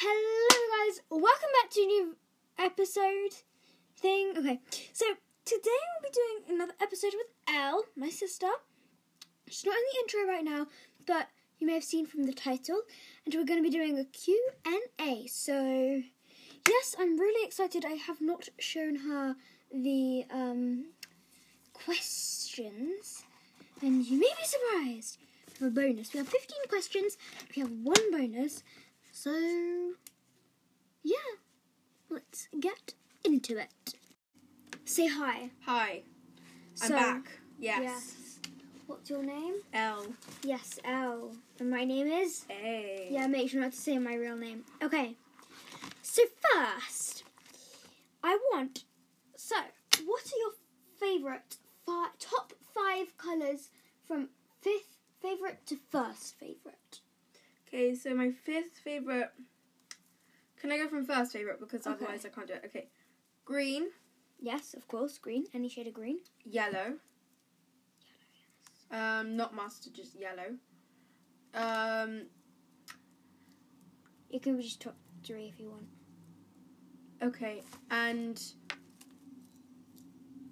Hello, guys. Welcome back to a new episode thing. Okay, so today we'll be doing another episode with Elle, my sister. She's not in the intro right now, but you may have seen from the title, and we're going to be doing a Q and A. So, yes, I'm really excited. I have not shown her the um, questions, and you may be surprised. A bonus. We have 15 questions. We have one bonus. So, yeah, let's get into it. Say hi. Hi, I'm So, back. Yes. Yes. What's your name? L Yes, Elle. And my name is? A. Yeah, make sure not to say my real name. Okay. So first, I want. So, what are your favorite fi- top five colors from fifth favorite to first favorite? Okay, so my fifth favorite. Can I go from first favorite because Okay. otherwise I can't do it. Okay, green, Yes, of course, green. Any shade of green. yellow. Um, not mustard, just yellow. Um, You can just top three if you want. okay, and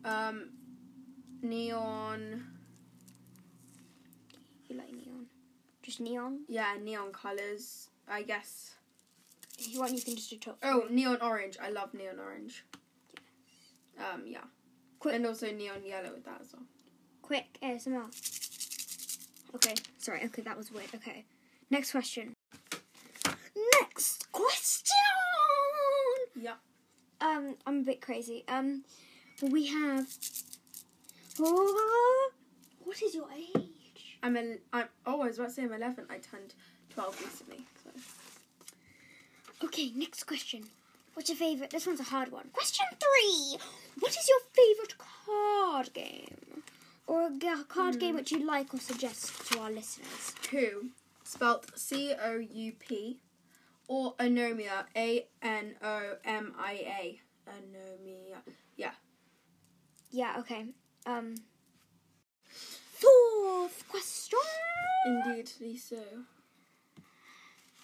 um, neon. You like neon? Just neon. Yeah, neon colors. I guess. If you want, you can just do top three. Oh, neon orange. I love neon orange. Um, yeah. Quick. And also neon yellow with that as well. Quick ASMR. Okay, sorry. Okay, that was weird. Okay, next question. Next question. Yeah. Um, I'm a bit crazy. Um, we have. Oh, what is your age? I'm a, I'm oh I was about to say I'm 11. I turned 12 recently. So Okay, next question. What's your favorite? This one's a hard one. Question three. What is your favorite card game? Or a ga- card game which you like or suggest to our listeners? who spelt C O U P or anomia A N O M I A anomia. Yeah. Yeah, okay. Um, fourth question. Indeedly so.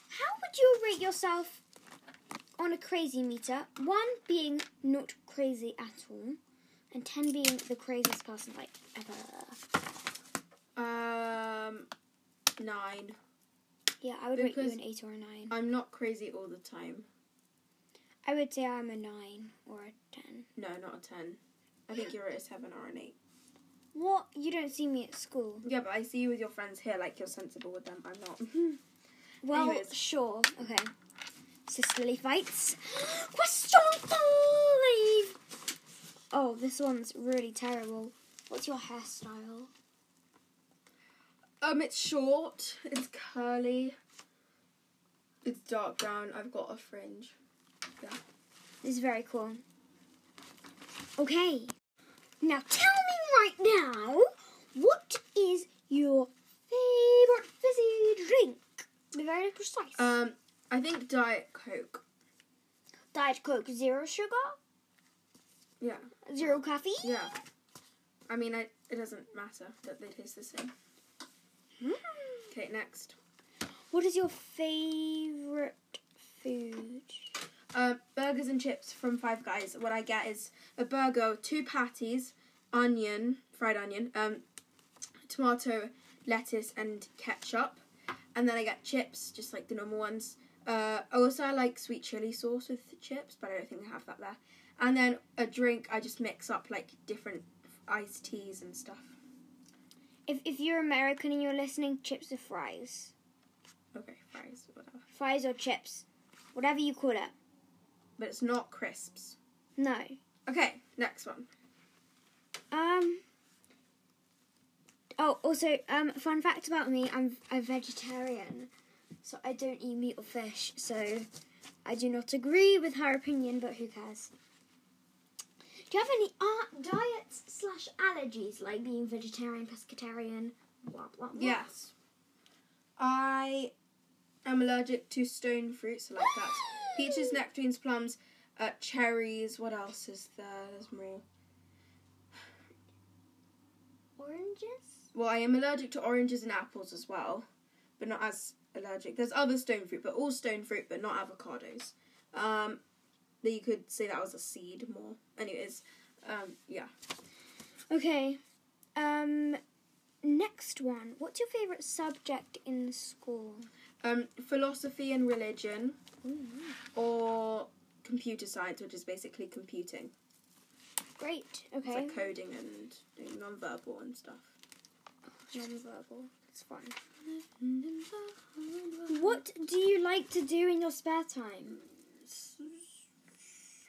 How would you rate yourself on a crazy meter? One being not crazy at all, and ten being the craziest person like ever. Um, nine. Yeah, I would rate you an eight or a nine. I'm not crazy all the time. I would say I'm a nine or a ten. No, not a ten. I think you're at a seven or an eight. What? You don't see me at school. Yeah, but I see you with your friends here, like you're sensible with them. I'm not. Well, Anyways. sure. Okay. Sisterly fights. Question five. Oh, this one's really terrible. What's your hairstyle? Um, it's short. It's curly. It's dark brown. I've got a fringe. Yeah. This is very cool. Okay. Now tell me right now, what is your favorite fizzy drink? Be very precise. Um, I think Diet Coke. Diet Coke, zero sugar, Yeah, zero caffeine. yeah. I mean, I, it doesn't matter that they taste the same. Mm. Okay, next. What is your favorite food? Uh, burgers and chips from Five Guys. What I get is a burger, two patties, onion, fried onion, um, tomato, lettuce, and ketchup. And then I get chips, just like the normal ones. Uh, also, I like sweet chili sauce with the chips, but I don't think they have that there. And then a drink, I just mix up like different iced teas and stuff. If if you're American and you're listening, chips or fries, Okay, fries, whatever. fries or chips, whatever you call it. But it's not crisps. No. Okay, next one. Um. Oh, also, um, fun fact about me: I'm a vegetarian, so I don't eat meat or fish. So I do not agree with her opinion, but who cares? Do you have any uh, diets slash allergies, like being vegetarian, pescatarian, blah blah blah? Yes. I am allergic to stone fruits like that. Peaches, nectarines, plums, uh, cherries. What else is there? There's more. Oranges. Well, I am allergic to oranges and apples as well, but not as allergic. There's other stone fruit, but all stone fruit, but not avocados. Um, you could say that was a seed more. Anyways, um, yeah. Okay. Um, next one. What's your favorite subject in school? Um, philosophy and religion, or computer science, which is basically computing. Great. It's Okay. like coding and doing non-verbal and stuff. Non-verbal. It's fun. What do you like to do in your spare time?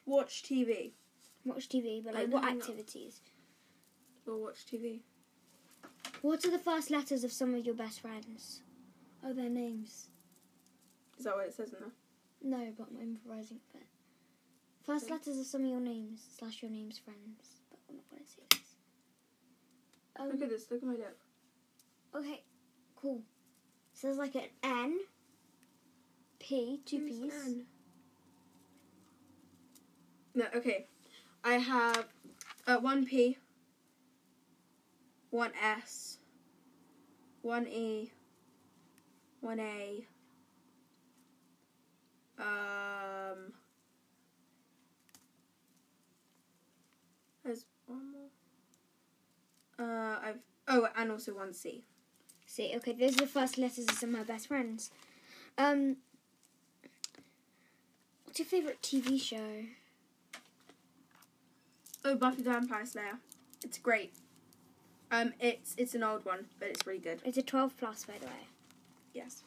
Watch TV. Watch TV, but like what activities? Or watch TV. What are the first letters of some of your best friends? Oh, their names. Is that what it says in there? No, but I'm improvising a bit. First Okay. letters of some of your names slash your name's friends. But I'm not going to say this. Um, Look at this. Look at my lip. Okay, cool. So there's like an N, P, two Who's P's. N? No, okay. I have uh, one P, one S, one E, one A. Um, there's one more. Uh, I've oh, and also one C. C. okay, those are the first letters of some of my best friends. Um, what's your favorite TV show? Oh, Buffy the Vampire Slayer. It's great. Um, it's it's an old one, but it's really good. It's a 12 plus, by the way. Yes.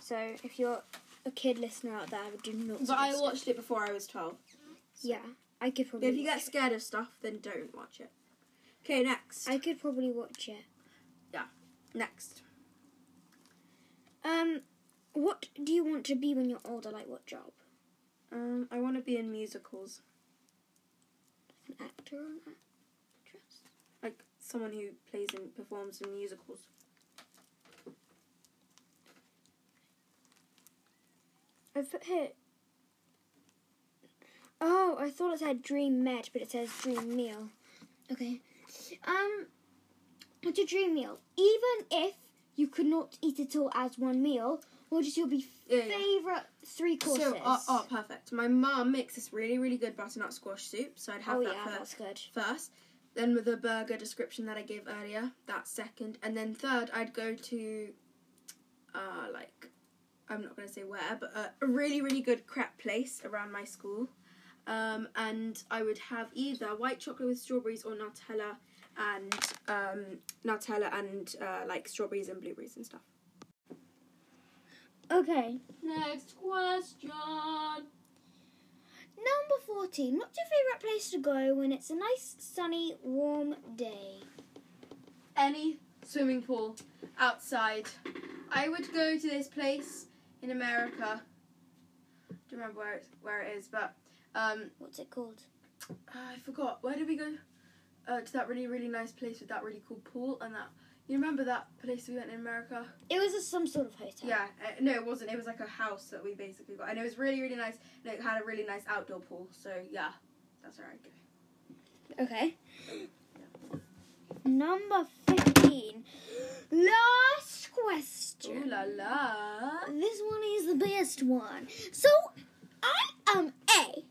So if you're a kid listener out there, do not. But I it. watched it before I was twelve. Yeah, I could probably. if you get watch it. scared of stuff, then don't watch it. Okay, next. I could probably watch it. Yeah. Next. Um, what do you want to be when you're older? Like what job? Um, I want to be in musicals, An actor or an actress? like someone who plays and performs in musicals. I put here. Oh, I thought it said dream med, but it says dream meal. Okay. Um, what's your dream meal? Even if you could not eat it all as one meal, what is your be Yeah, yeah. favorite three courses? So, oh, oh, perfect. My mum makes this really, really good butternut squash soup, so I'd have Oh, that yeah, that's good. first. Then with the burger description that I gave earlier, that's second. And then third, I'd go to, uh, like, I'm not going to say where, but a, a really, really good crepe place around my school. Um, and I would have either white chocolate with strawberries or Nutella and um, Nutella and uh, like strawberries and blueberries and stuff. Okay. Next question. Number 14. What's your favourite place to go when it's a nice, sunny, warm day? any swimming pool outside. I would go to this place in America. Don't remember where it, where it is, but um, What's it called? I forgot. Where did we go? Uh, to that really really nice place with that really cool pool and that. You remember that place we went in America? It was a, some sort of hotel. Yeah. Uh, no, it wasn't. It was like a house that we basically got, and it was really really nice. And it had a really nice outdoor pool. So yeah, that's where I'd go. Okay. Number 15. Last question. Ooh la la. This one is the best one. So, I am A,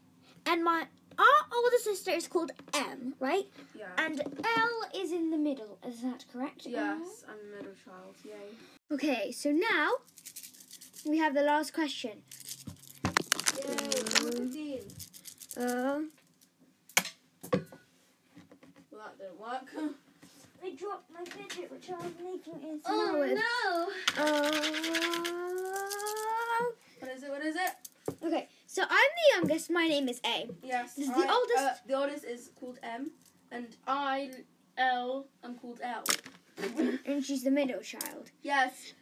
and my our older sister is called M, right? Yeah. And L is in the middle. Is that correct? Yes, I'm a middle child. Yay. Okay, so now we have the last question. Yay. Uh, Well, that didn't work. I dropped my fidget, which I was making it Oh, no! Uh, What is it? What is it? okay, so I'm the youngest. My name is A. Yes. This is the oldest- Uh, the oldest is called M, and I, L, I'm called L. and she's the middle child. Yes.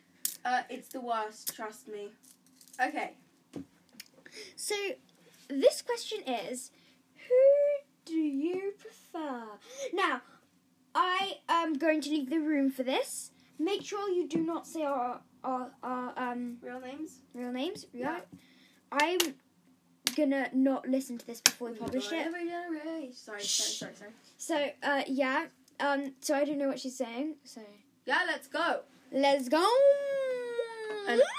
Uh, it's the worst. Trust me. Okay. So this question is, who do you prefer? Now, I am going to leave the room for this. Make sure you do not say our our, our um Real names. real names. Yeah. Right? I'm gonna not listen to this before we publish it. Sorry, sorry, sorry, sorry. So uh yeah. Um so I don't know what she's saying. So Yeah, let's go. let's go. And-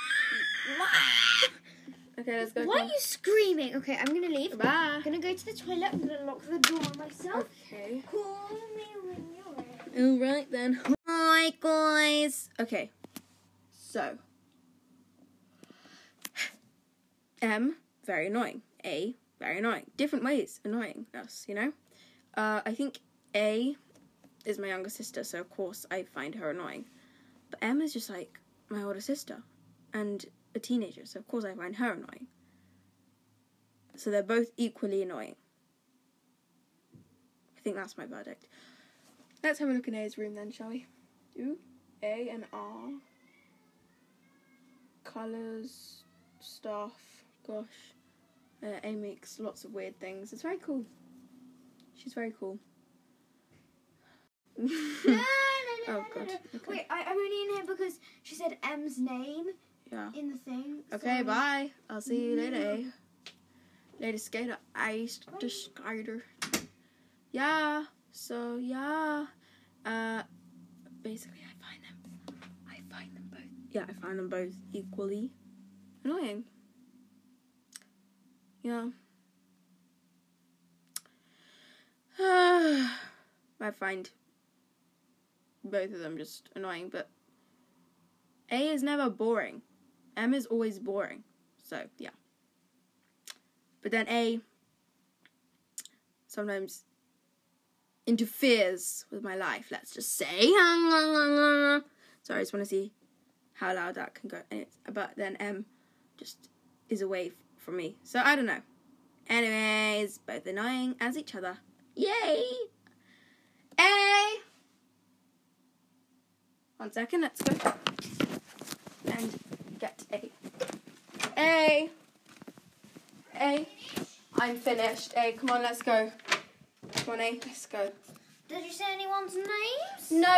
Okay, let's go. Why are you screaming? Okay, I'm gonna leave. Bye. I'm gonna go to the toilet. I'm gonna lock the door myself. Okay. Call me when you're ready. All right then. Hi guys. Okay. So. M very annoying. A very annoying. Different ways annoying us, you know. Uh, I think A is my younger sister, so of course I find her annoying. But M is just like my older sister, and a teenager, so of course I find her annoying. So they're both equally annoying. I think that's my verdict. Let's have a look in A's room then, shall we? Ooh, A and R. Colours, stuff, gosh. Uh, A makes lots of weird things. It's very cool. She's very cool. No, no, no, Oh, God. Okay. Wait, I, I'm only in here because she said M's name yeah. in the thing. Okay, so- bye. I'll see you later. A. Later, skater. Ice the skater. Yeah. So yeah. Uh, basically, I find them. I find them both. Yeah, I find them both equally annoying. Yeah. I find both of them just annoying, but A is never boring. M is always boring. So, yeah. But then A sometimes interferes with my life, let's just say. Sorry, I just want to see how loud that can go. But then M just is away from me. So, I don't know. Anyways, both annoying as each other. Yay! A! One second, let's go. And get A. A. A. I'm finished. A, come on, let's go. On, A, eh? let's go. Did you say anyone's names? No.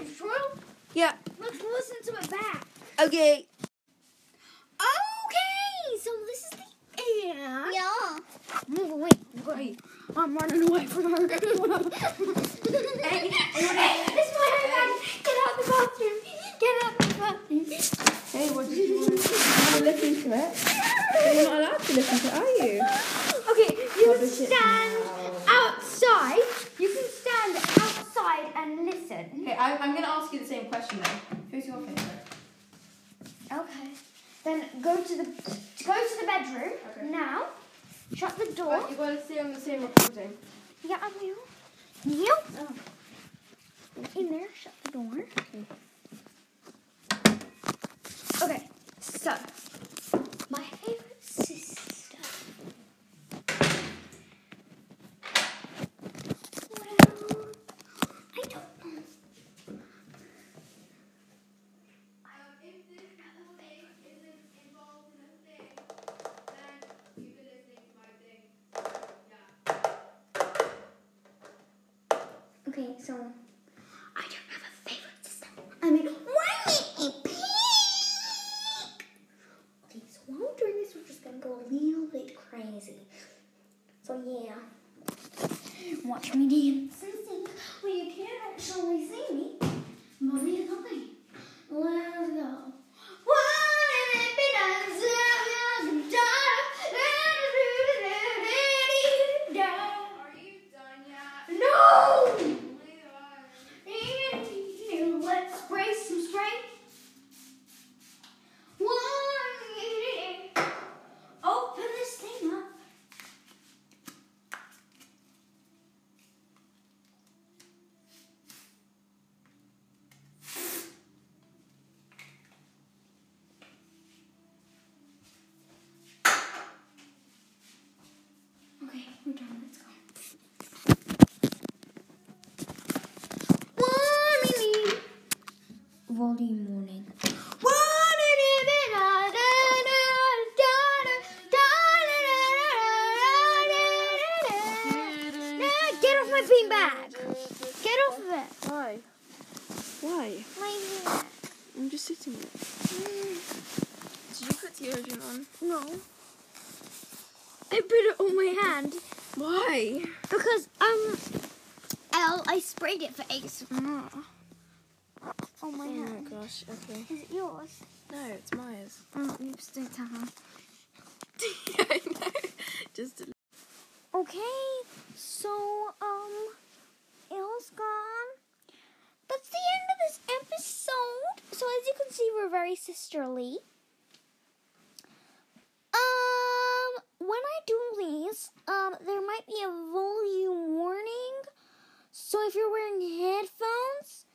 You sure? Yeah. Let's listen to it back. Okay. Okay, so this is the air. Yeah. Move away. Wait. I'm running away from her. hey, Hey, this is my iPad. Get out the bathroom. Get out the bathroom. Hey, what did you want to, want to listen to it? You're not allowed to listen to it, are you? Okay, you can Publish it stand now. outside. You can stand outside and listen. Okay, I, I'm going to ask you the same question then. Who's your favourite? Okay. Then go to the go to the bedroom Okay. now. Shut the door. But you've got to stay on the same recording. Yeah, I will. You. Oh. In there. Shut the door. Mm. Okay. So, my favorite sister. Well, I don't know. if this little thing isn't involved in a thing, then you've been listening to my thing. Yeah. Okay, so I don't have a favorite sister. I mean, why a pig? Okay, so while we're doing this, we're just gonna go a little bit crazy. So yeah, watch me dance and sing. Well, you can't actually see me, but it's okay. Let's go. Wouldn't it be nice if you could Are you done yet? No! We are. Let's spray some spray. One, open this thing up. Okay, we're done. Let's go. Morning. Volume morning. Get off my beanbag! Get off of it! Why? Why? My I'm just sitting there. Did you put deodorant on? No. I put it on my hand Why? because um, L, I sprayed it for ASMR. on my Oh my gosh, okay. Is it yours? No, it's Maya's. Oh, oops, don't tell her. I know. Just a Okay, so, um, L's gone. That's the end of this episode. So, as you can see, we're very sisterly. Um, when I do these, um, there might be a volume. So, if you're wearing headphones,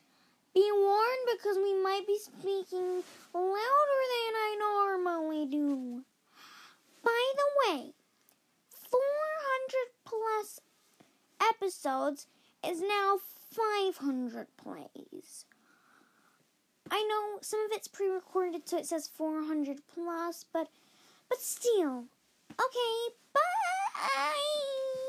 be warned because we might be speaking louder than I normally do. By the way, 400 plus episodes is now 500 plays. I know some of it's pre-recorded so it says 400 plus, but but still. Okay, bye.